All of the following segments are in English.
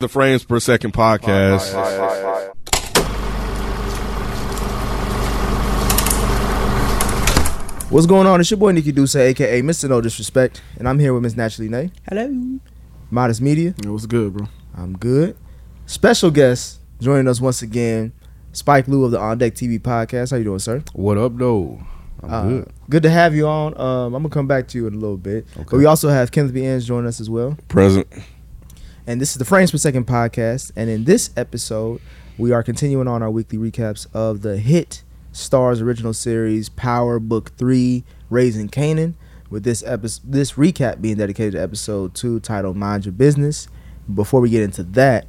The Frames Per Second podcast. What's going on? It's your boy Nikki Duce, aka Mr. No Disrespect, and I'm here with Miss Naturally Nay, Hello. Modest Media. It was good, bro. I'm good. Special guest joining us once again, Spike Lou of the On Deck TV podcast. How you doing, sir? What up, though? I'm Uh, good. Good to have you on. Um, I'm gonna come back to you in a little bit. But we also have Kenneth B. Ends joining us as well. Present. And this is the Frames Per Second podcast. And in this episode, we are continuing on our weekly recaps of the hit Starz original series Power Book Three, Raising Kanan. With this episode, this recap being dedicated to episode two, titled "Mind Your Business." Before we get into that,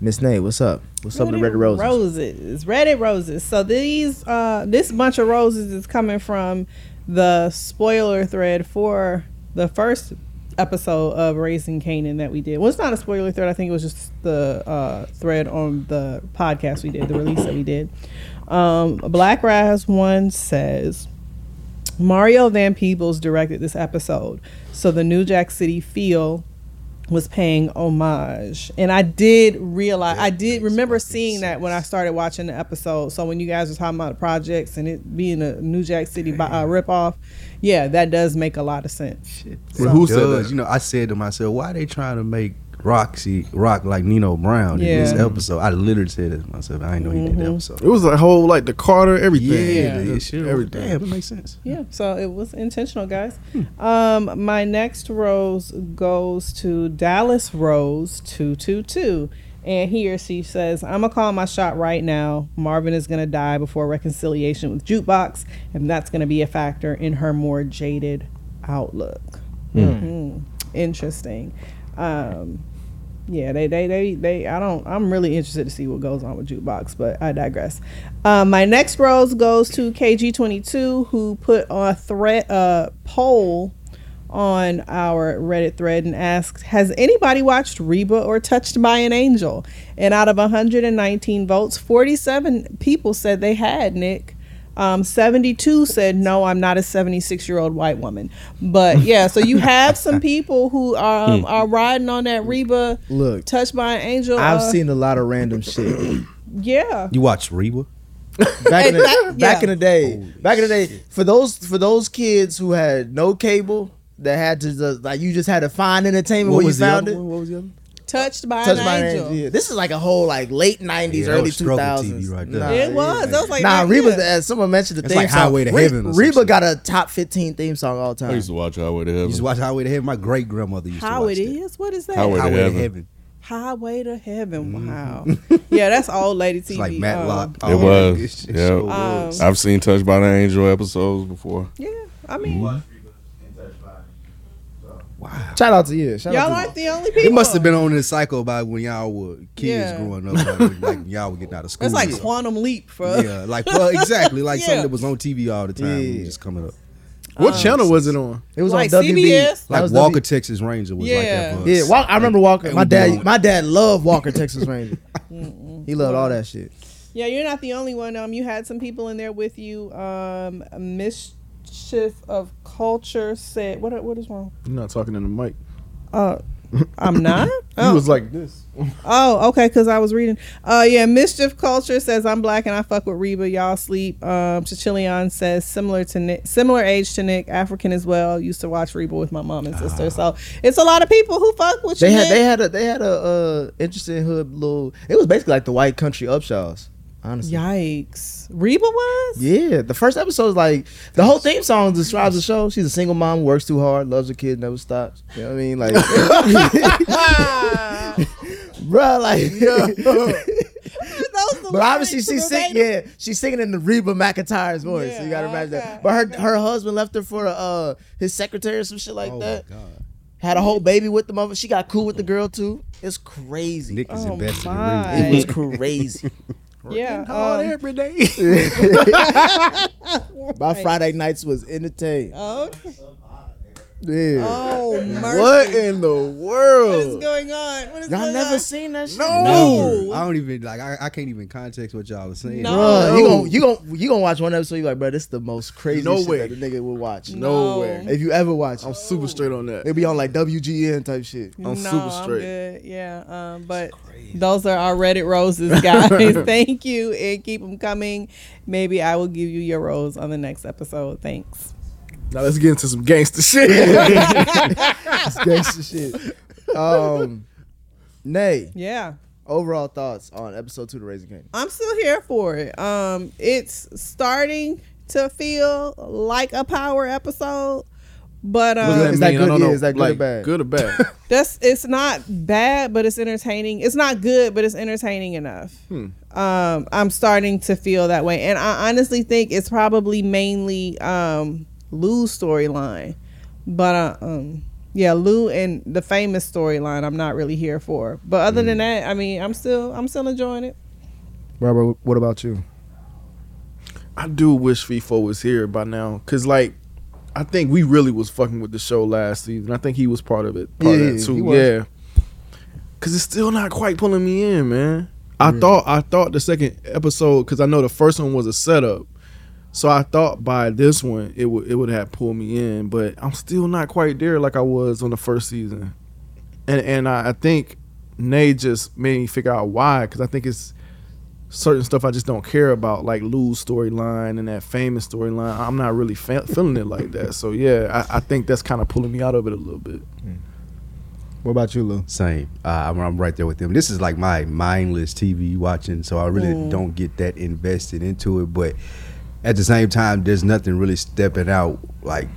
Miss Nay, what's up? What's up with the Red Roses? Roses. Reddit roses. So these uh this bunch of roses is coming from the spoiler thread for the first episode of Raising Kanan that we did. Well, it's not a spoiler thread. I think it was just the uh, thread on the podcast we did, the release that we did. Um, Black Raz one says Mario Van Peebles directed this episode, so the New Jack City feel was paying homage. And I did realize, I did remember seeing that when I started watching the episode. So when you guys were talking about the projects and it being a New Jack City bi- uh, ripoff, yeah, that does make a lot of sense. Well, who said does. that? You know, I said to myself, why are they trying to make Roxy rock like Nino Brown in this episode? I literally said it myself. I didn't know he did the episode. It was a whole like the Carter everything. Yeah, Yeah. it sure. everything. Damn, it makes sense. Yeah, so it was intentional, guys. Um, my next rose goes to Dallas Rose two two two, and he or she says, "I'm gonna call my shot right now. Marvin is gonna die before reconciliation with Jukebox, and that's gonna be a factor in her more jaded outlook." Mhm. Interesting. Um, yeah, they, they, they, they, I don't, I'm really interested to see what goes on with Jukebox, but I digress. Um, my next rose goes to KG22, who put a threat, uh, poll on our Reddit thread and asked, Has anybody watched Reba or Touched by an Angel? And out of 119 votes, 47 people said they had, Nick. Um, 72 said, No, I'm not a 76 year old white woman. But yeah, so you have some people who um, are riding on that Reba Look, Touched by an Angel. I've uh, seen a lot of random shit. Yeah. You watch Reba? back in the, That- back yeah. in the day, back in the day, for those for those kids who had no cable, that had to just, like you just had to find entertainment What where you the found other it. one? What was the other? One? Touched by Touched an by an Angel. Angel. Yeah, this is like a whole like late nineties, Yeah, early was two struggle thousands. TV right there. Nah, It was. That was like Nah, right Reba. here. As someone mentioned the It's theme like song. Highway to Re- Heaven Reba got a top fifteen theme song all I time. used to watch Highway to You Heaven. used to watch Highway to Heaven. My great grandmother used How to watch it that. is? What is that? Highway to Highway to Heaven. Heaven. Highway to Heaven. Wow. yeah, that's old lady TV. It's like um, Matlock. It was, yeah. Sure Um. I've seen Touched by the Angel episodes before. yeah, I mean, Shout out to you. Shout y'all out to aren't the only people. It must have been on this cycle about when y'all were kids Yeah. growing up, like, when, like when y'all were getting out of school. It's like or something. Quantum Leap for. Yeah, like well, exactly, like Yeah. something that was on TV all the time, and Yeah. just coming up. What channel was it on? It was Like on WB. CBS? Like Walker, W- Texas Ranger was like Yeah. that for. Yeah, Walk, I remember Walker. My dad, my dad loved Walker Texas Ranger. he loved all that shit. Yeah, you're not the only one. Um, you had some people in there with you. Um, mischief of culture said, "What? What is wrong? You're not talking in the mic. Uh, I'm not. He Oh. was like this. Oh, okay, because I was reading. Uh yeah, Mischief Culture says I'm black and I fuck with Reba. Y'all sleep. Um Chichilion says similar to Nick, similar age to Nick, African as well. Used to watch Reba with my mom and sister. So it's a lot of people who fuck with They you. had Nick. they had a they had a uh, interesting hood little. It was basically like the white country upshaws. Honestly. Yikes. Reba was? Yeah, the first episode is like the whole theme song describes the show. She's a single mom, works too hard, loves her kid, never stops. You know what I mean? Like, bruh, like, but obviously she's singing. Yeah, she's singing in the Reba McEntire's voice. so you gotta imagine okay, that. But her her husband left her for uh his secretary or some shit like oh that. my god, Had a whole baby with the mother. She got cool with the girl too. It's crazy. Nick is Oh invested my. in it was crazy. Yeah. Hard um, every day. My Friday nights was entertained. oh, Yeah. oh, mercy. What in the world? What is going on? When it's Y'all still never young. seen that shit? No. no. I don't even like. I, I can't even context what y'all are saying. No. Bruh, you gon' you gon' you gonna watch one episode. You like, bro, this is the most crazy No shit way. that a nigga would watch. No No. way. If you ever watch, I'm it. super straight on that. they be on like WGN type shit. I'm no, super I'm straight. good. Yeah, um, but those are our Reddit roses, guys. Thank you, and keep them coming. Maybe I will give you your rose on the next episode. Thanks. Now let's get into some gangster shit. It's gangsta shit. Um, Nay, Yeah. overall thoughts on episode two of the Raising Cain? I'm still here for it. Um, it's starting to feel like a power episode, but um, Is that mean? Good? don't Yeah, is that good or bad? Good or bad? that's it's not bad, but it's entertaining. It's not good, but it's entertaining enough. Hmm. Um, I'm starting to feel that way, and I honestly think it's probably mainly um Lou's storyline, but uh, um. Yeah, Lou and the famous storyline I'm not really here for. But other Hmm. than that, I mean, I'm still I'm still enjoying it. Robert, what about you? I do wish FIFO was here by now, cause like, I think we really was fucking with the show last season. I think he was part of it, part Yeah, of he that too. Yeah, cause it's still not quite pulling me in, man. I thought I thought the second episode, cause I know the first one was a setup, so I thought by this one it would it would have pulled me in, but I'm still not quite there like I was on the first season, and and I, I think Nay just made me figure out why, cause I think it's certain stuff I just don't care about, like Lou's storyline and that famous storyline. I'm not really fe- feeling it like that. So yeah, I, I think that's kind of pulling me out of it a little bit. What about you, Lou? Same. Uh, I'm, I'm right there with them. This is like my mindless TV watching, so I really don't get that invested into it. But at the same time, there's nothing really stepping out like,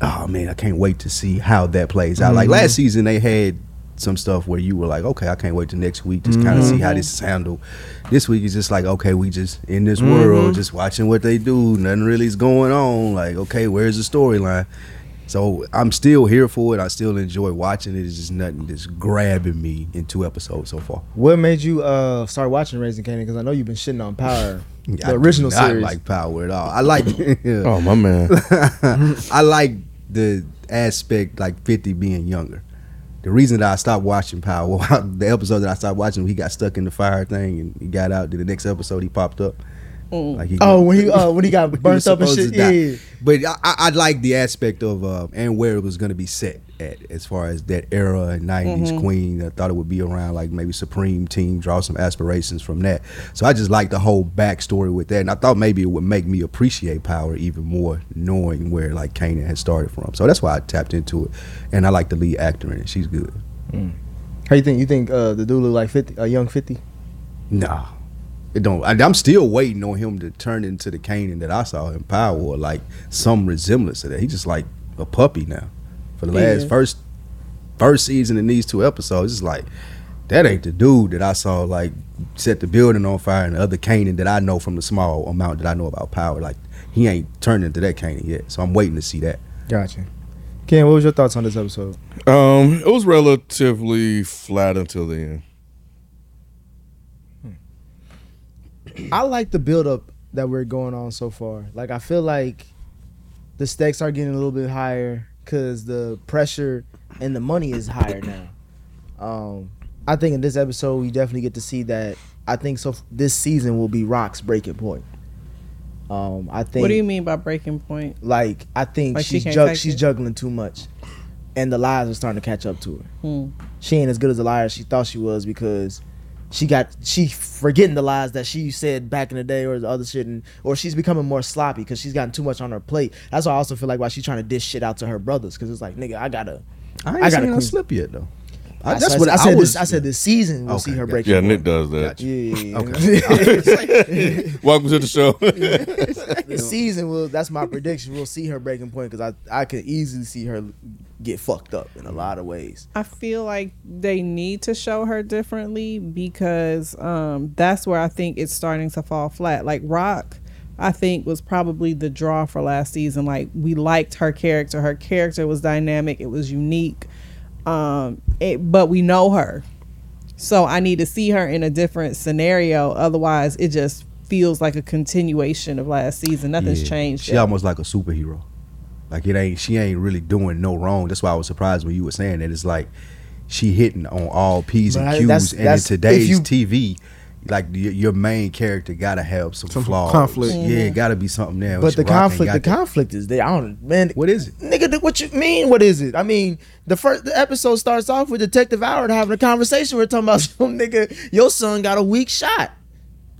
oh man, I can't wait to see how that plays out. Like last mm-hmm. season, they had some stuff where you were like, okay, I can't wait to next week, just kind of see how mm-hmm. this is handled. This week is just like, okay, we just in this mm-hmm. world, just watching what they do. Nothing really is going on. Like, okay, where's the storyline? So I'm still here for it. I still enjoy watching it. It's just nothing that's grabbing me in two episodes so far. What made you uh start watching Raising Cain? Because I know you've been shitting on Power, I the original series. I do not series. like Power at all. I like Oh my man. I like the aspect like 50 being younger. The reason that I stopped watching Power, well, the episode that I stopped watching, he got stuck in the fire thing and he got out. Then the next episode he popped up. Like he oh, when he uh when he got when he burnt up and shit. to. Yeah. But I, I, I like the aspect of uh, and where it was going to be set at as far as that era and 90s Queen. I thought it would be around like maybe Supreme Team, draw some aspirations from that. So I just like the whole backstory with that. And I thought maybe it would make me appreciate Power even more knowing where like Kanan had started from. So that's why I tapped into it. And I like the lead actor in it. She's good. How you think? You think uh the dude look like fifty, a young fifty? Nah. It don't. I, I'm still waiting on him to turn into the Kanan that I saw in Power, or like some resemblance to that. He's just like a puppy now. For the last Yeah. first first season in these two episodes, it's like that ain't the dude that I saw like set the building on fire, and the other Kanan that I know from the small amount that I know about Power. Like he ain't turned into that Kanan yet, so I'm waiting to see that. Gotcha. Ken, what was your thoughts on this episode? Um, it was relatively flat until the end. I like the build up that we're going on so far. Like I feel like the stakes are getting a little bit higher because the pressure and the money is higher now. Um, I think in this episode we definitely get to see that. I think so. This season will be Rock's breaking point. Um, I think. What do you mean by breaking point? Like I think Like she's can't jug- she's it? juggling too much, and the lies are starting to catch up to her. Hmm. She ain't as good as a liar as she thought she was because she got she forgetting the lies that she said back in the day or the other shit, and or she's becoming more sloppy because she's gotten too much on her plate. That's why I also feel like why she's trying to dish shit out to her brothers because it's like nigga, I gotta. I ain't I gotta seen her slip yet though. I, I, that's I, what I I, said. was, this, I said this season we'll Okay, see her gotcha. break. Yeah, Nick does that. Gotcha. Yeah. Okay. Welcome to the show. the season will. That's my prediction. We'll see her breaking point because I I could easily see her get fucked up in a lot of ways. I feel like they need to show her differently because um, that's where I think it's starting to fall flat. Like Rock, I think was probably the draw for last season. Like we liked her character. Her character was dynamic. It was unique. Um, it, but we know her, so I need to see her in a different scenario. Otherwise, it just feels like a continuation of last season. Nothing's Yeah. changed. She yet. almost like a superhero. Like it ain't she ain't really doing no wrong. That's why I was surprised when you were saying that. It's like she hitting on all p's and q's, that's- and in that's- if today's you- TV. Like your, your main character gotta have some, Some flaws. conflict. Yeah, gotta be something there. But the Rock conflict, the that. conflict is there. I don't, man. What is it? Nigga, what you mean? What is it? I mean, the first the episode starts off with Detective Howard having a conversation. We're talking about some nigga. Your son got a weak shot.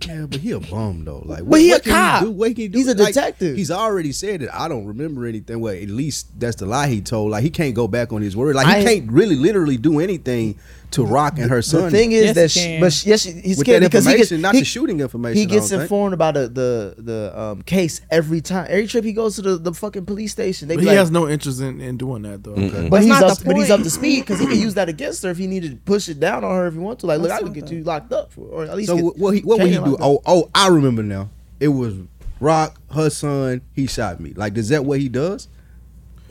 Yeah, but he a bum though. Like, But he a can cop. do? What can he do? He's a Like, detective. he's already said that I don't remember anything. Well, at least that's the lie he told. Like he can't go back on his word. Like he I- can't really, literally do anything to Rock and her son. The thing is Yes, that, she, but she, yes, she- he's with scared that because he gets not he, the shooting information. he gets don't think. informed about the the the um, case every time. Every trip he goes to the, the fucking police station, they But he like, has no interest in, in doing that though. but That's he's up, but he's up to speed because he can use that against her if he needed to push it down on her if he want to. Like, look, That's I could get you locked up for, or at least So get what, what, he, what would he do? Oh, oh, I remember now. It was Rock, her son. He shot me. Like, is that what he does?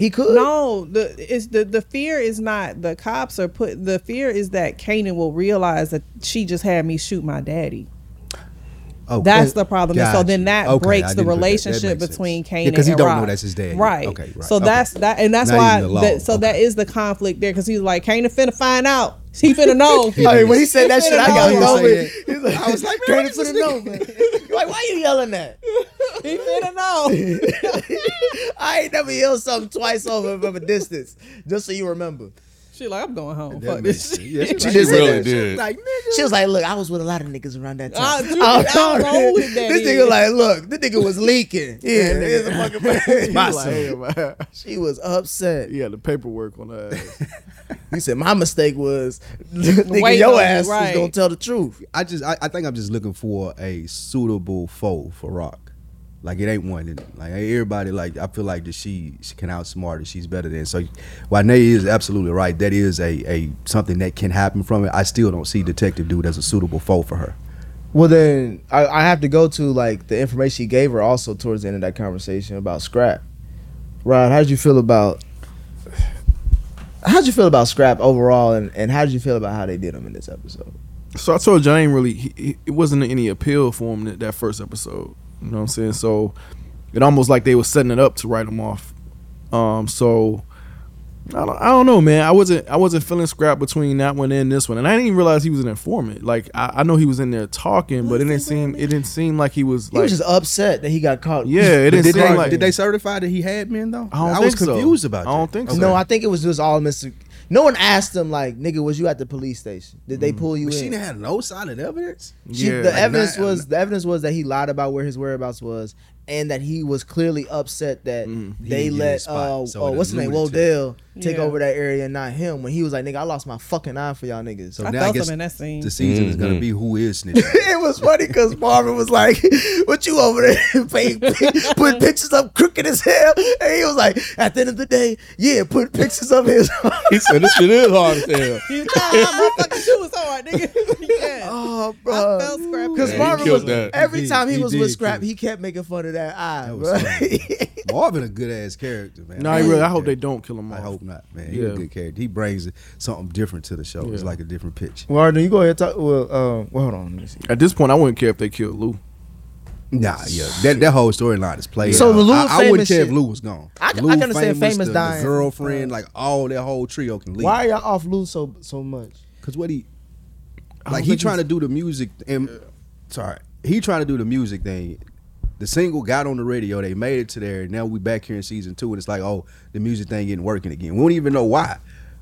He could. No, the it's the the fear is not the cops are put. The fear is that Kanan will realize that she just had me shoot my daddy. Oh, That's the problem. And so then that Okay, breaks the didn't that- that relationship makes between sense. Kanan Yeah, 'cause he and don't Rock. know that's his daddy. Right. Okay, right. So Okay. that's that, and that's Not why. even the law. That, so that Okay. is the conflict there because he's like Kanan finna find out. He finna know. Hey, when he said that shit, I got He it over. like, I was like, man, Kanan what is this finna know, man. You're like, why you yelling that? he finna know. I ain't never yelled something twice over from a distance, just so you remember. She like I'm going home. Fuck this. sense. Yeah, She like- did say really that. did. Like, nigga. She was like, "Look, I was with a lot of niggas around that time." Ah, dude, I don't know who that this is. nigga like, look, this nigga was leaking. Yeah, here's a fucking He my like, son. hey. She was upset. Yeah, the paperwork on her ass. He said, "My mistake was, nigga, Wait your on ass right. was gonna tell the truth." I just I, I think I'm just looking for a suitable foe for Rock. Like it ain't one. Like everybody like I feel like that she she can outsmart her. She's better than. So while Nay is absolutely right, that is a a something that can happen from it. I still don't see Detective Dude as a suitable foe for her. Well, then I, I have to go to like the information he gave her also towards the end of that conversation about scrap. Rod, how'd you feel about? How'd you feel about scrap overall, and, and how did you feel about how they did him in this episode? So I told you I ain't really. He, he- it wasn't any appeal for him that, that first episode. You know what I'm saying? So it almost like they were setting it up to write him off. Um. So I don't. I don't know, man. I wasn't. I wasn't feeling scrap between that one and this one, and I didn't even realize he was an informant. Like I, I know he was in there talking, but it didn't seem. It didn't seem like he was He was just upset that he got caught. yeah, it didn't did seem they like. did they certify that he had men though? I don't was think so. confused about that. I don't think so. No, I think it was just all Mr. No one asked him like, "Nigga, was you at the police station? Did they pull you But she didn't have no solid evidence. She- Yeah, the like evidence not- was the evidence was that he lied about where his whereabouts was, and that he was clearly upset that Mm. He they didn't get let his spot, uh, so uh what's his name alluded to- Worrell take Yeah. over that area and not him. When he was like, "Nigga, I lost my fucking eye for y'all niggas." So I now I guess him in that scene. the season is gonna Mhm. be who is snitching. it was funny because Marvin was like, "What you over there paying, putting pictures up crooked as hell?" And he was like, "At the end of the day, yeah, put pictures of his." He said this shit is hard as hell. You thought my fucking shoe was hard, nigga. yeah. oh, I bro. felt scrappy. Because Yeah, Marvin was that. every He time he, He was did with Scrap, kill. he kept making fun of that eye, That was funny. Marvin a good ass character, man. No, I really. I hope they don't kill him I off. Hope not, man. He's Yeah. a good character. He brings something different to the show. It's like a different pitch. well, Arden, you go ahead. Talk, well, uh, well, hold on. Let me see. At this point, I wouldn't care if they killed Lou. Nah, yeah, that that whole storyline is played. So out. the Lou I, I wouldn't famous care if Lou was gone. I can- Lou I can understand famous the, the dying. girlfriend, like all that whole trio can leave. Why are y'all off Lou so so much? Because what he I like he trying to do the music and sorry he trying to do the music thing. The single got on the radio. They made it to there. Now we back here in season two, and it's like, oh, the music thing getting working again. We don't even know why,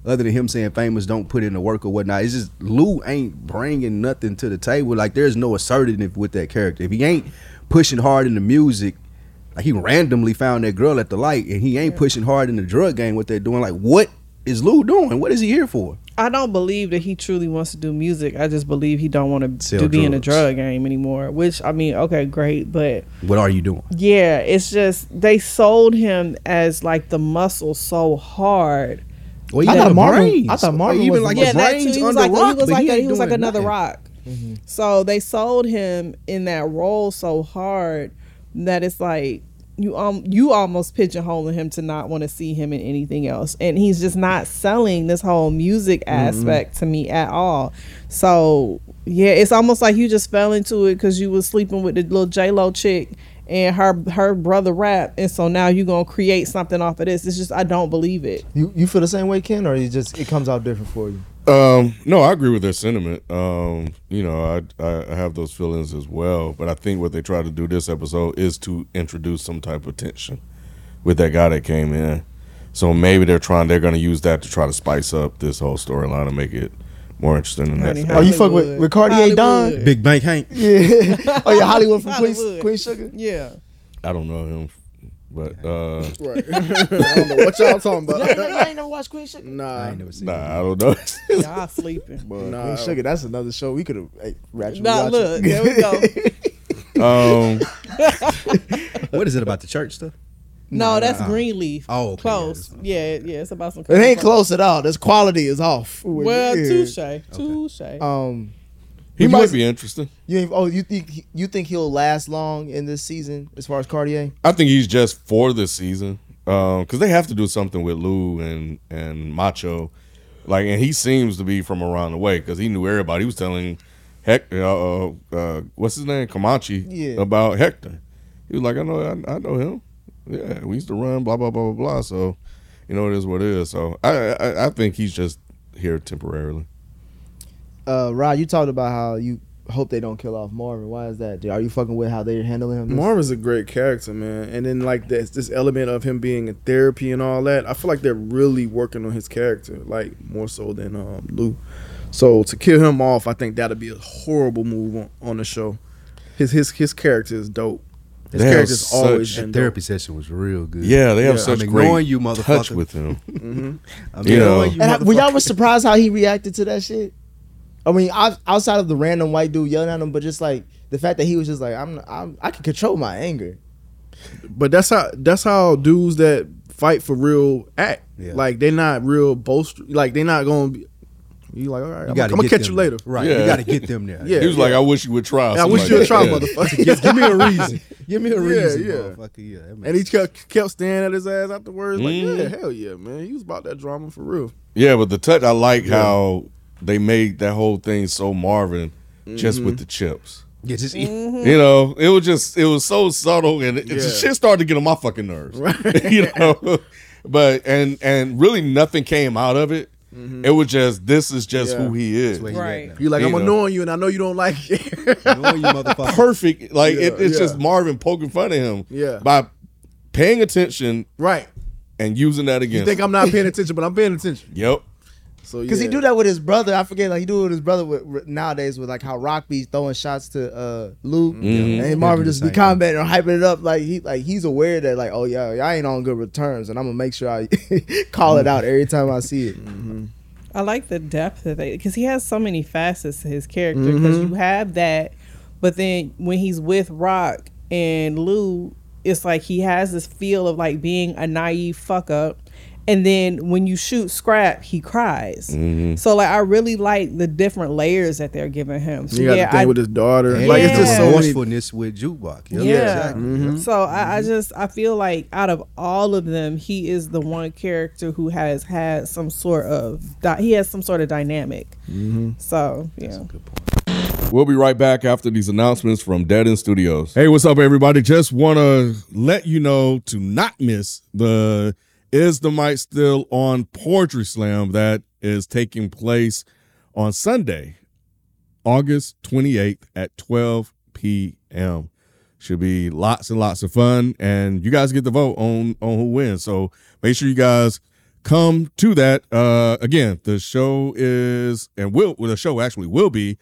other than him saying famous don't put in the work or whatnot. It's just Lou ain't bringing nothing to the table. Like there's no assertiveness with that character. If he ain't pushing hard in the music, like he randomly found that girl at the light, and he ain't pushing hard in the drug game. What they're doing, like what is Lou doing? What is he here for? I don't believe that he truly wants to do music. I just believe he don't want Sell to be in a drug game anymore. Which I mean, okay, great, but What are you doing? yeah, it's just they sold him as like the muscle so hard. Well, I he thought got Marvin- brains. I thought Marvin even was- like yeah, his that too. He was like rock, he was but like a, he was like another nothing. rock. Mm-hmm. So they sold him in that role so hard that it's like you um you almost pigeonholing him to not want to see him in anything else, and he's just not selling this whole music aspect to me at all. So yeah, it's almost like you just fell into it because you was sleeping with the little J Lo chick. And her her brother rap, and so now you're gonna create something off of this. It's just I don't believe it. You you feel the same way, Ken, or you just it comes out different for you? Um, no, I agree with their sentiment. Um, you know, I, I I have those feelings as well, but I think what they try to do this episode is to introduce some type of tension with that guy that came in. So maybe they're trying they're going to use that to try to spice up this whole storyline and make it more interesting than that. Oh, you fuck with, Hollywood. with Cartier Don? Big Bank Hank. Yeah. oh yeah, Hollywood from Queen, Queen Sugar. Yeah. I don't know him, but uh, Right. I don't know what y'all talking about. ain't never, you ain't never watched Queen Sugar? I nah. ain't never seen nah, it. I don't know. Y'all sleeping. Nah. Queen Sugar, that's another show we could have hey, ratchet Nah, look, it. there we go. um, What is it about the church stuff? No, that's Greenleaf. Oh, okay, close. Yeah, yeah, it's about some. It ain't close at all. This quality is off. Well, Yeah. touche, touche. Um, he might be interesting. you oh you think you think he'll last long in this season as far as Cartier? I think he's just for this season because they have to do something with Lou and and Macho, like, and he seems to be from around the way because he knew everybody. He was telling Heck, uh, uh, uh, what's his name, Comanche, Yeah. about Hector. He was like, I know, I, I know him. Yeah, we used to run, blah blah blah blah blah. So, you know, it is what it is. So, I I, I think he's just here temporarily. Uh, Rod, you talked about how you hope they don't kill off Marvin. Why is that? Are you fucking with how they're handling him? Marvin's a great character, man. And then like this this element of him being in therapy and all that, I feel like they're really working on his character, like more so than um, Lou. So to kill him off, I think that'd be a horrible move on, on the show. His his his character is dope. His They have character's always such been Therapy session was real good. Yeah, they have Yeah, such I'm great ignoring you, touch motherfucker. with him. mm-hmm. I'm You know. ignoring you, And I, were y'all motherfucker. was surprised how he reacted to that shit? I mean, outside of the random white dude yelling at him, but just like the fact that he was just like, I'm, I'm I can control my anger. But that's how that's how dudes that fight for real act. Yeah. Like they're not real boast. Like they're not gonna be. You like all right? You I'm, gotta I'm gonna catch you later. there. Right. Yeah. You got to get them there. Yeah. he was like, I wish you would try. I wish something you would try, that. motherfucker. Just give me a reason. Give me a reason, yeah. motherfucker. Yeah. And makes he kept kept staring at his ass afterwards. Like, Mhm. yeah, hell yeah, man. He was about that drama for real. Yeah, but the touch, I like how they made that whole thing so Marvin just Mm-hmm. with the chips. Yeah, just eat. You know, it was just, it was so subtle and it, it- the shit started to get on my fucking nerves. Right. you know, but, and, and really nothing came out of it. It was just, this is just Mm-hmm. Yeah. who he is. That's where he Right. at You like, You I'm know. annoying you, and I know you don't like it. now. You, motherfucker. Perfect. Like, it, Yeah, it's yeah. just Marvin poking fun at him Yeah. by paying attention right. and using that again. You against think I'm not paying attention, but I'm paying attention. Yep. So Because yeah. he do that with his brother. I forget, like he do it with his brother with, nowadays with like how Rock be throwing shots to uh Lou, Mhm. and Marvin just be same commenting or hyping it up like he like he's aware that like oh yeah, I ain't on good returns, and I'm gonna make sure I call it out every time I see it. I like the depth of it because he has so many facets to his character. Because you have that, but then when he's with Rock and Lou, it's like he has this feel of like being a naive fuck up. And then when you shoot Scrap, he cries. Mm-hmm. So like I really like the different layers that they're giving him. So You got yeah, the thing I, with his daughter. And Like Yeah. it's just so many. remorsefulness with jukebox. yeah. exactly. Mm-hmm. So I, I mm-hmm. just I feel like out of all of them, he is the one character who has had some sort of di- he has some sort of dynamic. So yeah. We'll be right back after these announcements from Dead End Studios. Hey, what's up, everybody? Just want to let you know to not miss the Is the Mic Still on Poetry Slam that is taking place on Sunday, August 28th at 12 p.m. Should be lots and lots of fun, and you guys get to vote on on who wins. So make sure you guys come to that. Uh, again, the show is and will well, the show actually will be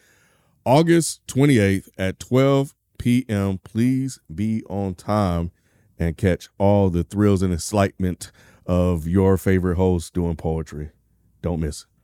August 28th at 12 p.m. Please be on time and catch all the thrills and excitement of your favorite host doing poetry. Don't miss it.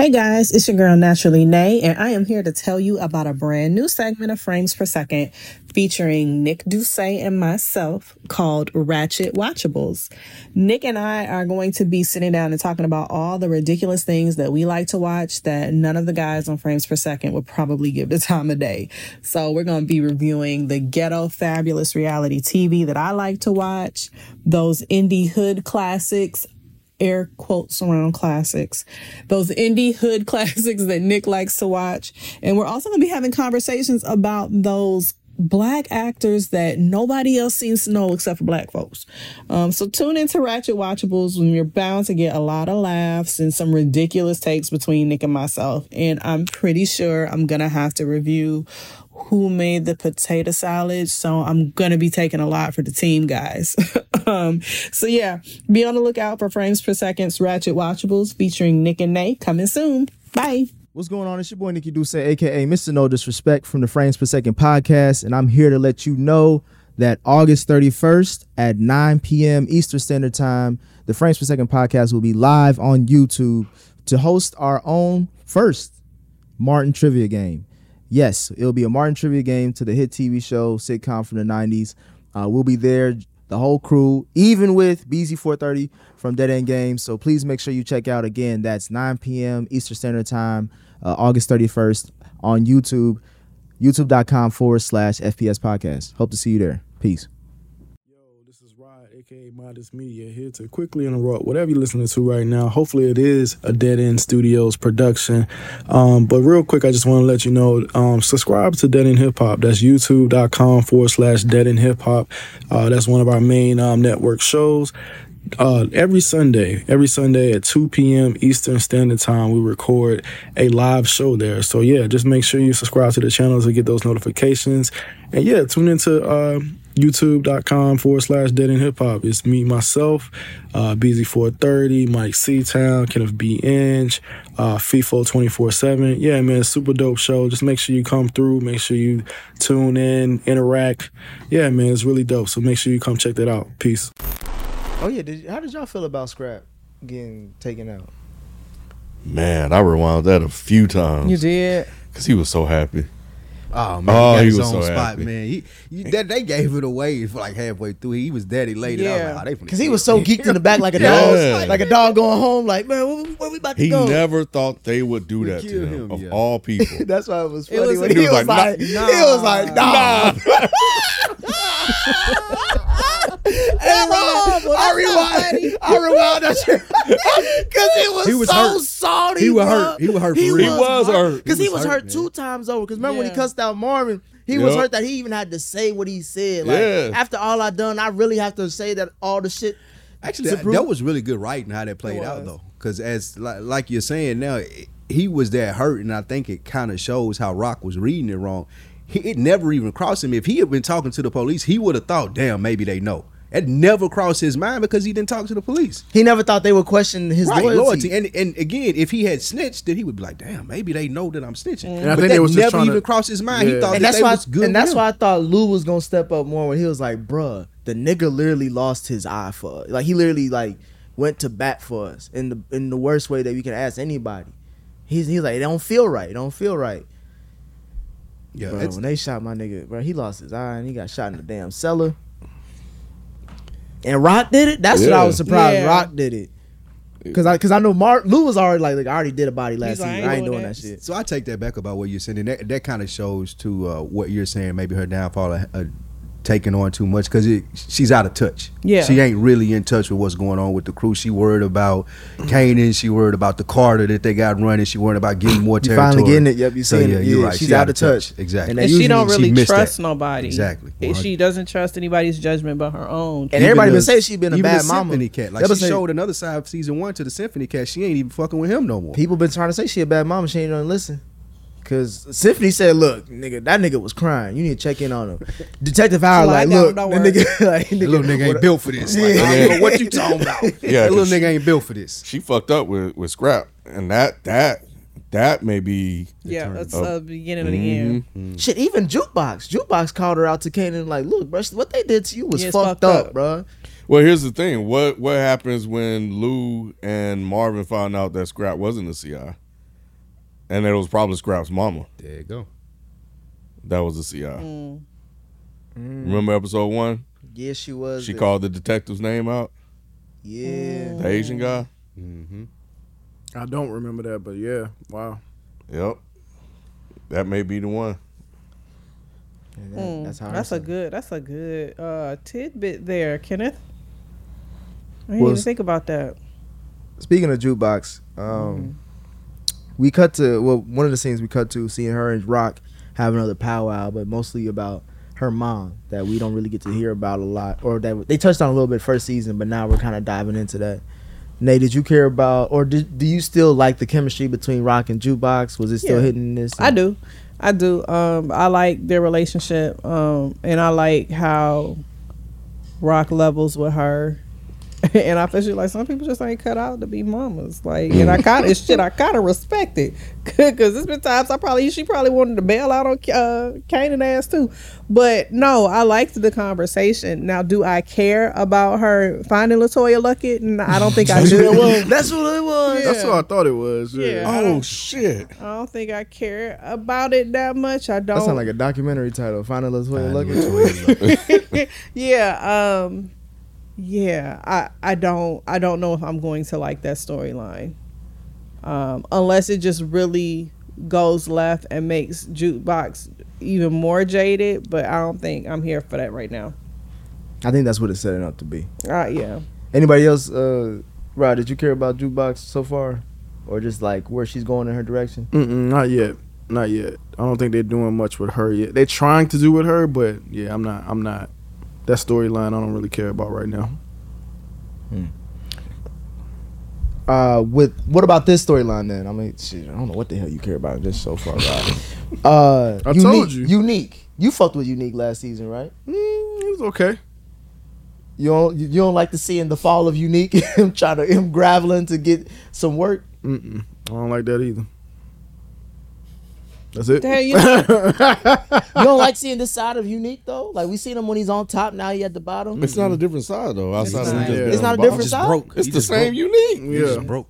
Hey guys, it's your girl Naturally Nay, and I am here to tell you about a brand new segment of Frames Per Second featuring Nick Doucet and myself called Ratchet Watchables. Nick and I are going to be sitting down and talking about all the ridiculous things that we like to watch that none of the guys on Frames Per Second would probably give the time of day. So we're going to be reviewing the ghetto fabulous reality TV that I like to watch, those indie hood classics air quotes around classics, those indie hood classics that Nick likes to watch. And we're also going to be having conversations about those black actors that nobody else seems to know except for black folks. Um, so tune into Ratchet Watchables when you're bound to get a lot of laughs and some ridiculous takes between Nick and myself. And I'm pretty sure I'm gonna have to review who made the potato salad. So I'm gonna be taking a lot for the team, guys. um, so yeah, be on the lookout for Frames Per Second's Ratchet Watchables featuring Nick and Nay coming soon. Bye. What's going on? It's your boy Nikki Duce, aka Mr. No Disrespect from the Frames Per Second podcast, and I'm here to let you know that August 31st at 9 p.m. Eastern Standard Time, the Frames Per Second podcast will be live on YouTube to host our own first Martin trivia game. Yes, it'll be a Martin trivia game to the hit TV show sitcom from the 90s. Uh, we'll be there, the whole crew, even with BZ430 from Dead End Games. So please make sure you check out again. That's 9 p.m. Eastern Standard Time, uh, August 31st on YouTube, youtube.com forward slash FPS podcast. Hope to see you there. Peace. Yo, this is Rod, aka Modest Media, here to quickly interrupt whatever you're listening to right now. Hopefully, it is a Dead End Studios production. Um, but real quick, I just want to let you know um, subscribe to Dead End Hip Hop. That's youtube.com forward slash Dead End Hip Hop. Uh, that's one of our main um, network shows. Uh, every Sunday, every Sunday at 2 p.m. Eastern Standard Time, we record a live show there. So, yeah, just make sure you subscribe to the channel to get those notifications. And, yeah, tune into uh, youtube.com forward slash dead end hip hop. It's me, myself, uh, BZ430, Mike Seatown, Kenneth B. Inge, uh, FIFO 24 7. Yeah, man, super dope show. Just make sure you come through. Make sure you tune in, interact. Yeah, man, it's really dope. So make sure you come check that out. Peace. Oh yeah, did, how did y'all feel about Scrap getting taken out? Man, I rewound that a few times. You did. Cause he was so happy. Oh man, Oh, he got he his was own so spot, happy. man. He, you, that they gave it away for like halfway through. He was daddy later. I was Yeah. like, oh, Because he was so geeked in the back like a Yeah. dog, like a dog going home. Like man, where, where we about to He go? never thought they would do that to him, him, of yeah. all people. That's why it was It funny was- when he he, was was like, like, nah. he was like, nah. Hey, Rob, I rewind, I rewind that shit because he was, He was so hurt. salty. He was bro. hurt. He was hurt for He real. Was hurt. because He he was was hurt, hurt, two times over. Because remember when he cussed out Marvin, he was hurt that he even had to say what he said. Like Yeah. after all I done, I really have to say that all the shit. Actually, to that, that was really good writing how that played out though, because as like, like you're saying now, it- he was that hurt, and I think it kind of shows how Rock was reading it wrong. He, it never even crossed him. If he had been talking to the police, he would have thought, "Damn, maybe they know." It never crossed his mind because he didn't talk to the police. He never thought they would question his Right, loyalty. loyalty. And and again, if he had snitched, then he would be like, "Damn, maybe they know that I'm snitching." And I but think that they was just never trying to- even crossed his mind. He thought and that that's they why was good. and that's with why I thought Lou was gonna step up more when he was like, bruh, the nigga literally lost his eye for us. Like he literally like went to bat for us in the in the worst way that we can ask anybody. He's he's like, it don't feel right. It don't feel right. Yeah, bro, when they shot my nigga, bro, he lost his eye and he got shot in the damn cellar. And Rock did it. That's what I was surprised. Yeah. Rock did it. Cause I, cause I know Mark Lou was already like, like I already did a body last like, I season. ain't I ain't doing doing that. that shit. So I take that back about what you're saying. And that that kind of shows to uh, what you're saying. Maybe her downfall, uh, taking on too much because she's out of touch. Yeah. she ain't really in touch with what's going on with the crew. She worried about Kanan. She worried about the Carter that they got running. She worried about getting more You territory. finally getting it. Yep, you So, yeah, it. you're Yeah, right. she's She out of touch. Exactly. And And she don't really missed trust that. nobody. Exactly. And She doesn't trust anybody's judgment but her own. And everybody been saying she's been a even bad the mama. Symphony cat. Like They she showed another side of season one to the Symphony cat. She ain't even fucking with him no more. People been trying to say she a bad mama. She ain't gonna listen. Cause Symphony said, "Look, nigga, that nigga was crying. You need to check in on him." Detective Howard, Like, like, no, look, don't that nigga, like, That little nigga ain't built for this. Like, I don't know what you talking about. Yeah, that little 'cause nigga ain't built for this. She fucked up with with scrap, and that that that may be yeah, that's Oh. the beginning of the end. Mm-hmm. Mm-hmm. Shit, even jukebox, jukebox called her out to Kanan, like, "Look, bro, what they did to you was Yeah, fucked, fucked up, up. bro." Well, here's the thing. What what happens when Lou and Marvin found out that Scrap wasn't a CI? And it was probably Scrap's mama. There you go. That was the CI. Mm. Remember episode one? Yeah, she was. She the- called the detective's name out, Yeah, the Asian guy. Mm-hmm. I don't remember that, but yeah, wow. Yep. That may be the one. And that- Mm, that's how. That's I a good. That's a good uh, tidbit there, Kenneth. I didn't Well, even s- think about that. Speaking of jukebox, um, we cut to well, one of the scenes we cut to seeing her and Rock have another powwow, but mostly about her mom that we don't really get to hear about a lot, or that they touched on a little bit first season, but now we're kind of diving into that. Nate, did you care about, or did, do you still like the chemistry between Rock and Jukebox? Was it still Yeah. hitting this? I do. I do. Um, I like their relationship. Um, and I like how Rock levels with her. and I feel like some people just ain't cut out to be mamas. Like, and I kind of shit. I kind of respect it because there's been times I probably she probably wanted to bail out on uh, Kanan ass too. But no, I liked the conversation. Now, do I care about her finding LeToya Luckett? And I don't think I do. That's what it was. That's what I thought it was. Yeah. Yeah. I Oh don't- shit! I don't think I care about it that much. I don't. That sounds like a documentary title. Final Latoya Finding Luckett. LeToya Luckett. yeah um yeah i i don't i don't know if i'm going to like that storyline um unless it just really goes left and makes jukebox even more jaded but i don't think i'm here for that right now I think that's what it's setting up to be. uh yeah Anybody else, uh, Rod, did you care about Jukebox so far? Or just like where she's going in her direction? Mm-mm, not yet. Not yet. I don't think they're doing much with her yet. They're trying to do with her, but yeah, I'm not. I'm not. That storyline, I don't really care about right now. Uh, with what about this storyline then? I mean, shit, I don't know what the hell you care about just so far, Rod. Uh, I unique, told you. Unique. You fucked with Unique last season, right? Mm, it was okay. You don't you, you don't like to see in the fall of Unique him trying to him graveling to get some work. Mm-mm, I don't like that either. That's it. Damn, you know, You don't like seeing this side of Unique though. Like we seen him when he's on top. Now he at the bottom. It's not a different side though. Outside of not. just Yeah. It's not a different side? broke. It's He the same broke. unique. He Yeah. just broke.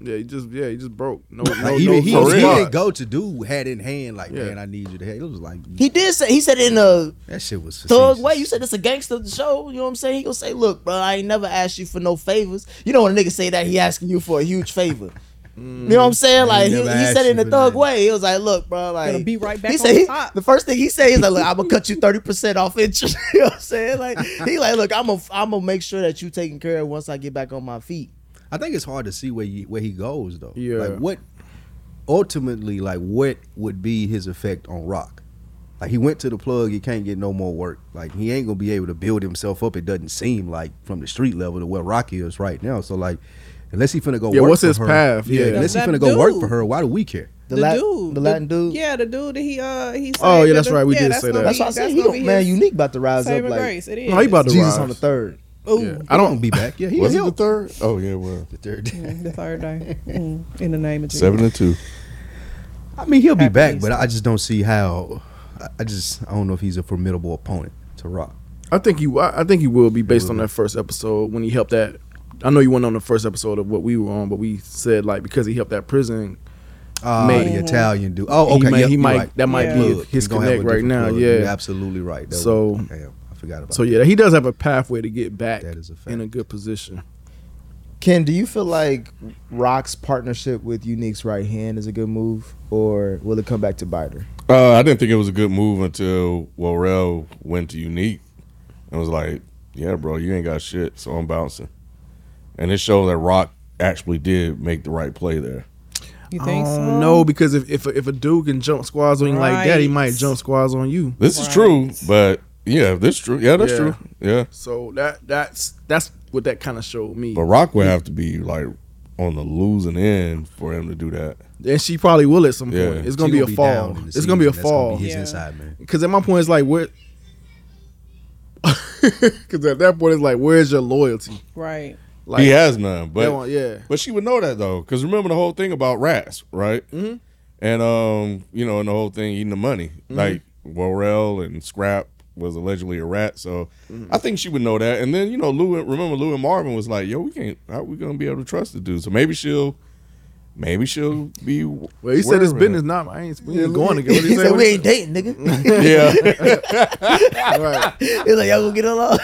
Yeah, he just yeah, he just broke. No, no, Like, no even he, first he didn't go to do had in hand like, Yeah. man, I need you to. Have. It was like He did say he said in a that shit was thug facetious. way. You said it's a gangster show. You know what I'm saying? He gonna say, "Look, bro, I ain't never asked you for no favors." You know when a nigga say that, he asking you for a huge favor. You know what I'm saying? Like he, he said it in a for thug nothing. way. He was like, "Look, bro, like Gonna be right back he said he- top. the first thing he said is like, "Look, I'm gonna cut you thirty percent off interest." you know what I'm saying? Like he like, "Look, I'm gonna I'm gonna make sure that you taken care of once I get back on my feet." I think it's hard to see where you, where he goes though. Yeah. Like what ultimately like what would be his effect on Rock? Like he went to the plug, he can't get no more work. Like he ain't gonna be able to build himself up. It doesn't seem like from the street level to where Rock is right now. So like, unless he finna go Yeah, work what's for his her, path? Yeah. unless he That finna go work dude. for her, why do we care? The, the Lat- dude, the Latin dude. Yeah, the dude that he uh he. Oh, yeah, that's the- right, we did say that. That's be- what I said. that's He gonna don't, man, unique about to rise up saving like grace. It is. No, he about to Jesus rise. on the third. Ooh, Yeah. I don't be back. Yeah, he Was it he'll- the third? Oh yeah, well, the third. day. the third day. Mm, in the name of Jesus. seven and two. I mean, he'll be back, but I just don't see how. I- I just I don't know if he's a formidable opponent to Rock. I think you. I I think he will be based on that first episode when he helped that. I know you went on the first episode of what we were on, but we said like because he helped that prison, Uh, Maybe. the Italian dude. Oh, He okay. might- yep, he might- right. that might Yeah. be Plug. his He gonna have a connect right now. plug. Yeah. You're absolutely right. That So- was- damn, I forgot about. so that. yeah, he does have a pathway to get back That is a fact. in a good position. Ken, do you feel like Rock's partnership with Unique's right hand is a good move, or will it come back to bite her? Uh, I didn't think it was a good move until Worrell went to Unique and was like, "Yeah, bro, you ain't got shit, so I'm bouncing." And it showed that Rock actually did make the right play there. You think I so? don't know because if if a, if a dude can jump squads on you like that, he might jump squads on you. This is true, but yeah, this is true. Yeah, that's Yeah. true. Yeah, So that that's that's what that kind of showed me. but Rock would have to be like on the losing end for him to do that. And she probably will at some point. Yeah. It's gonna She be a fall. down in the It's gonna be a. That's fall. be his Yeah. inside man. Because at my point, it's like what. Because at that point, it's like, where's your loyalty? Right. Like, he has none, but one- yeah. But she would know that though, because remember the whole thing about rats, right? Mm-hmm. And um, you know, and the whole thing eating the money, like Worrell and Scrap was allegedly a rat. So I think she would know that. And then you know, Lou, remember Lou and Marvin was like, "Yo, we can't. How we gonna be able to trust the dude?" So maybe she'll, maybe she'll be. Well, he said his business not. I ain't. We ain't going together. he said we ain't dating, nigga. Yeah, Right. He's like, y'all gonna get along.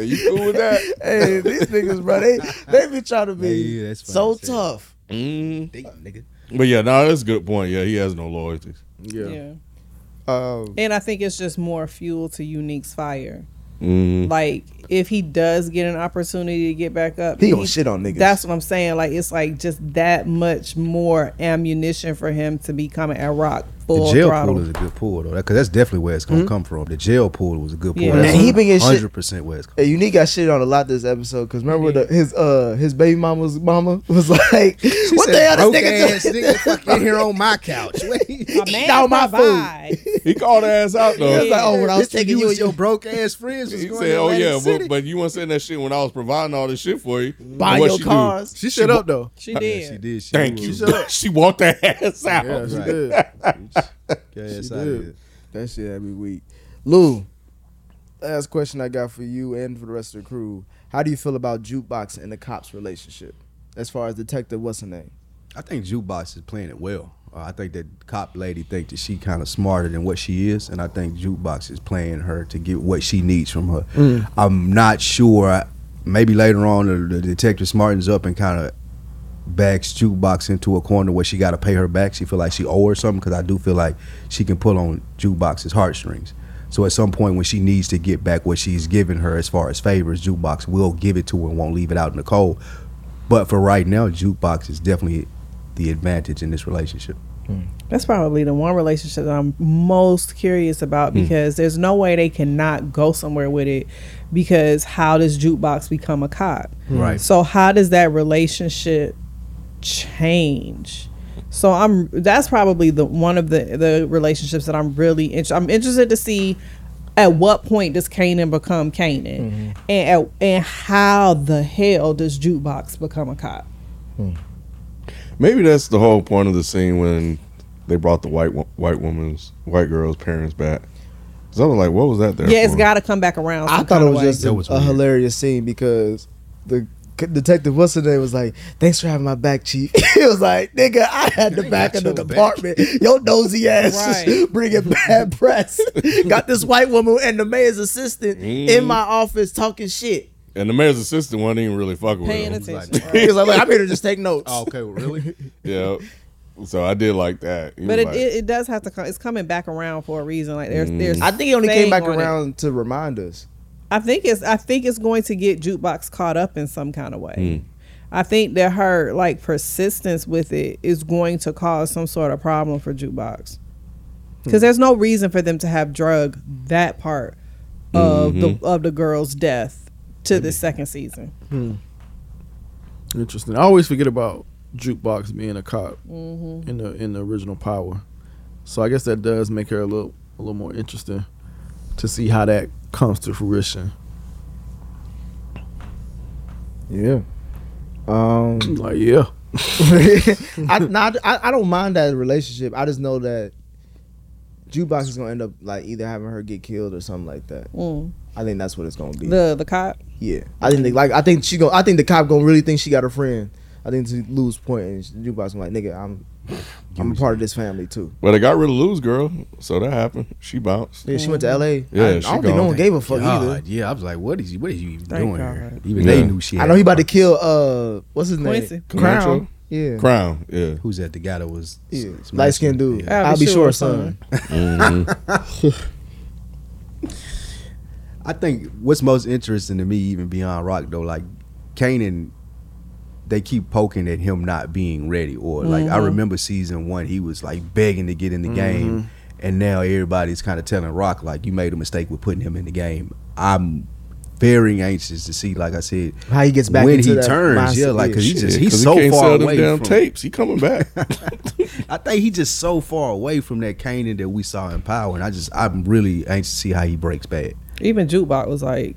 you cool with that? hey, these niggas, bro, they they be trying to be Yeah, that's so to tough. Mm. Dating, nigga. But yeah, no, that's a good point. Yeah, he has no loyalties. Yeah. Yeah. Um, And I think it's just more fuel to Unique's fire. Mm. Like if he does get an opportunity to get back up, he gonna shit on niggas. That's what I'm saying. Like it's like just that much more ammunition for him to become a Rock full the jail throttle. pool is a good pool though, because that's definitely where it's gonna come from. The jail pool was a good pool. Yeah. That's And he been getting shit- hundred percent where it's. Hey, Unique got shit on a lot this episode because remember the, his uh his baby mama's mama was like, "What the hell this nigga doing?" nigga fucking here on my couch. A man Down my food. He called her ass out though. He was like, "Oh, when I was taking nigga you was and your your broke ass friends was He going said, to "Oh yeah, but, but you weren't saying that shit when I was providing all this shit for you. buying What your she cars." She shut up though. She did. she did. She Thank was- you. She walked her ass out. Did. Yeah, She out did. here. That shit every week. Lou, last question I got for you and for the rest of the crew: How do you feel about jukebox and the cops' relationship, as far as Detective what's her name? I think Jukebox is playing it well. Uh, I think that cop lady think that she kind of smarter than what she is, and I think Jukebox is playing her to get what she needs from her. Mm. I'm not sure. Maybe later on, the, the detective smartens up and kind of backs Jukebox into a corner where she got to pay her back. She feel like she owe her something because I do feel like she can pull on Jukebox's heartstrings. So at some point when she needs to get back what she's given her as far as favors, Jukebox will give it to her and won't leave it out in the cold. But for right now, Jukebox is definitely the advantage in this relationship. Hmm. That's probably the one relationship that I'm most curious about hmm. because there's no way they cannot go somewhere with it because how does jukebox become a cop? Right. So how does that relationship change? So I'm that's probably the one of the the relationships that I'm really inter- I'm interested to see at what point does Kanan become Kanan, mm-hmm. and at, and how the hell does jukebox become a cop? Hmm. Maybe that's the whole point of the scene when they brought the white white woman's white girl's parents back. So I was like, what was that there? Yeah, it's got to come back around. I thought it was way. just That a, was a weird. hilarious scene because the c- detective, what's her name, was like, "Thanks for having my back, chief." he was like, "Nigga, I had the back of the your back. department. Your nosy ass Right. bringing bad press. Got this white woman and the mayor's assistant in my office talking shit. And the mayor's assistant wasn't even really fucking with paying him. attention. He was like, I'm here to just take notes." Oh, okay, well, really? Yeah. So I did like that. He But it, like, it, it does have to come. It's coming back around for a reason. Like there's Mm. there's. I think he only came back on it. around to remind us. I think it's I think it's going to get jukebox caught up in some kind of way. Mm. I think that her like persistence with it is going to cause some sort of problem for jukebox. Because there's no reason for them to have drug that part of Mhm. the of the girl's death to the second season. Interesting. I always forget about jukebox being a cop Mm-hmm. in the in the original Power. So I guess that does make her a little a little more interesting to see how that comes to fruition. Yeah. Um. Like yeah, I, not, I I don't mind that relationship. I just know that jukebox is gonna end up like either having her get killed or something like that. Mm. I think that's what it's gonna be. The the cop. yeah, I think they, like I think she go. I think the cop gonna really think she got a friend. I think to lose point and jukebox gonna like nigga, I'm I'm a part of this family too. well, they got rid of Lou's girl, so that happened. She bounced. Yeah, she went to L.A. Yeah, I, I don't think no one gave a fuck either. Yeah, I was like, what is he? What is you even Thank doing God. here? Even Yeah. they knew she. I know he about to kill uh what's his Quincy. name? Camacho? Crown. Yeah. Crown, yeah. Who's that? The guy that was Yeah. Light skinned dude. Yeah. I'll, be sure, son. I think what's most interesting to me, even beyond Rock, though, like Kanan, they keep poking at him not being ready. Or like I mm-hmm. remember season one, he was like begging to get in the mm-hmm. game, and now everybody's kind of telling Rock like you made a mistake with putting him in the game. I'm very anxious to see, like I said, How he gets back when into he that turns. Yeah, like because he Yeah. just he's so he far sell them away damn from. tapes. He coming back. I think he's just so far away from that Kanan that we saw in Power, and I just I'm really anxious to see how he breaks back. Even jukebox was like,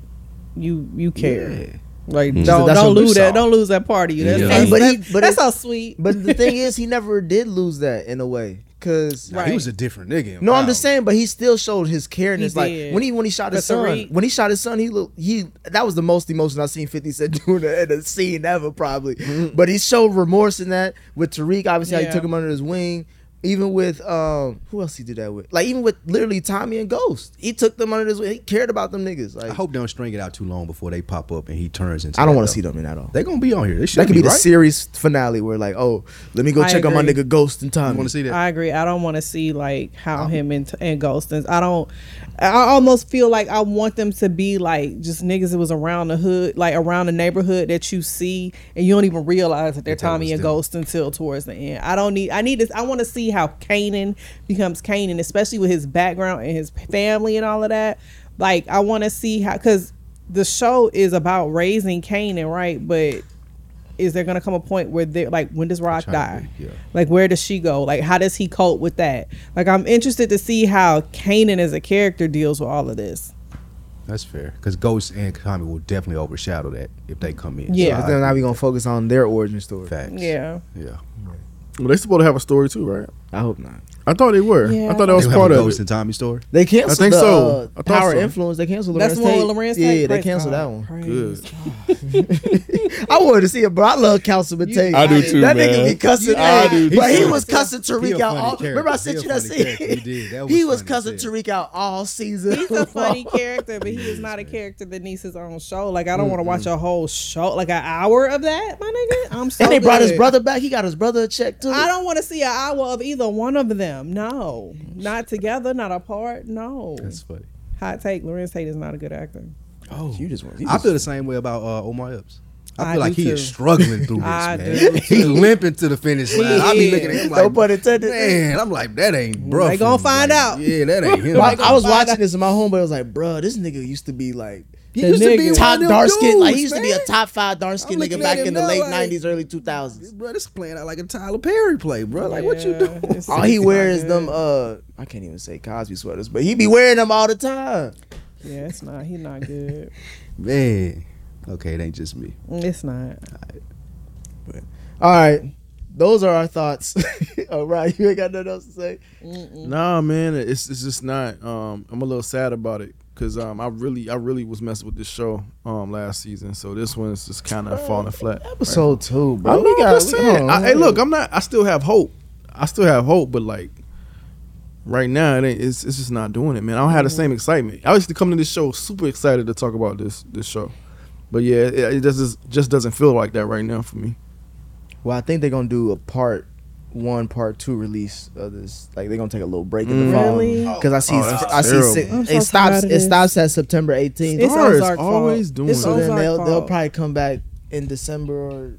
you you care. Yeah. Like Mhm. don't That's don't lose that don't lose that part of you. That's, Yeah. that's, but he- that's, but that's it- so sweet. But the thing is, he never did lose that in a way. Cause Nah, He was a different nigga. in no, I'm just saying, but he still showed his careness. He Like when he when he shot his son, Tariq. when he shot his son, he looked he that was the most emotion I've seen Fifty Cent do in a, in a scene ever, probably. But he showed remorse in that with Tariq. Obviously, how he took him under his wing. Even with um, who else he did that with? Like even with literally Tommy and Ghost, he took them under his wing. He cared about them niggas. Like I hope they don't string it out too long before they pop up and he turns into. I don't want to see them in that all. They're gonna be on here. They should That could be, the right? series finale where like, oh, let me go I check on my nigga Ghost and Tommy. want to see that? I agree. I don't want to see like how him and and Ghost and I don't. I almost feel like I want them to be like just niggas that was around the hood, like around the neighborhood that you see, and you don't even realize that they're That that Tommy and. Ghost until towards the end. I don't need. I need this. I want to see see how Kanan becomes Kanan, especially with his background and his family and all of that. Like I want to see how because the show is about raising Kanan, right? But is there gonna come a point where they're like when does Rock Trying die? think, yeah. Like where does she go? Like how does he cope with that? Like I'm interested to see how Kanan as a character deals with all of this. That's fair. Because Ghost and Kami will definitely overshadow that if they come in. Yeah. But then now we gonna focus on their origin story. Facts. Yeah. Yeah. Well, they supposed to have a story too, right? I hope not. I thought they were. Yeah. I thought that was part have a of Ghost it. and Tommy story. They canceled think the, so. uh, I thought Power so. Influence. They canceled That's Larenz the one Tate. with Larenz Yeah, they Praise canceled God. that one. Praise Good. I wanted to see it, but I love Councilman Tate. I do too, That man. nigga be cussing. I hey, do but too. he was cussing Tariq out. All, character. remember I He sent you that funny scene? He did. That He was was cussing. Tariq out all season. He's a funny character, but he is not a character that needs his own show. Like I don't want to watch a whole show, like an hour of that, my nigga. I'm so. and they brought his brother back. He got his brother a check too. I don't want to see an hour of either one of them. No, not together, not apart. No. That's funny. Hot take: Larenz Tate is not a good actor. Oh, You just want. I feel the same way about uh, Omar Epps. I I feel like do he is struggling through this, I man. do He's limping to the finish line. I be looking at him no like, pun intended. man, I'm like, that ain't bro. They gonna find out. Yeah, that ain't him. I, I was watching out. this in my home, but I was like, bro, this nigga used to be like he the used to be nigga. top of them dark skin. Like he dudes, used to be a top five dark skin nigga back in the now, late like- nineties, early two thousands. Bro, this is playing out like a Tyler Perry play, bro. Like, what you doing? it's- All he wears them uh I can't even say Cosby sweaters, but he be wearing them all the time. Yeah, it's not. He's not good. Man. Okay, it ain't just me. It's not. All right. Those are our thoughts. all right, you ain't got nothing else to say. Nah, man, it's it's just not. Um, I'm a little sad about it because um, I really I really was messing with this show um last season, so this one's just kind of falling flat. Episode two, I bro. We got- I'm just saying. I, hey, look, I'm not. I still have hope. I still have hope, but like right now, it ain't, it's it's just not doing it, man. I don't have the same excitement. I used to come to this show super excited to talk about this this show, but yeah, it, it just just doesn't feel like that right now for me. Well, I think they're gonna do a part one, part two release of this. Like they're gonna take a little break in the Mm. fall. Really? Because I see, Oh, I see, terrible. si- I'm so it stops. tired of It this. stops at September 18th. It's Starz Ozark fault. always doing It's so then Ozark they'll they'll fault. probably come back in December or, or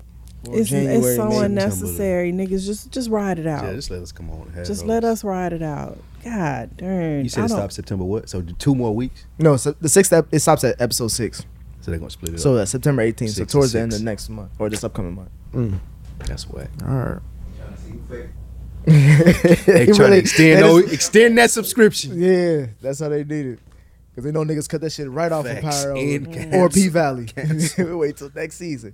It's, January. it's so maybe. unnecessary, niggas. Just just ride it out. Yeah, just let us come on. Have just those. let us ride it out. God darn. You said I it don't- stops September what? So two more weeks. No, so the sixth ep- it stops at episode six. So they're gonna split it So up. that's September 18th. So Six towards the end of six. next month or this upcoming month. Mm. That's whack. All right. They They trying really- to extend they those, just- extend that subscription. Yeah, that's how they need it. Cause they know niggas cut that shit right off of Facts. Pyro or. P Valley. Wait till next season.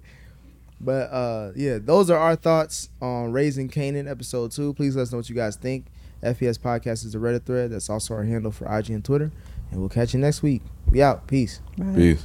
But uh, yeah, those are our thoughts on Raising Kanan episode two. Please let us know what you guys think. FPS Podcast is a Reddit thread. That's also our handle for IG and Twitter. And we'll catch you next week. We out. Peace. Bye. Peace.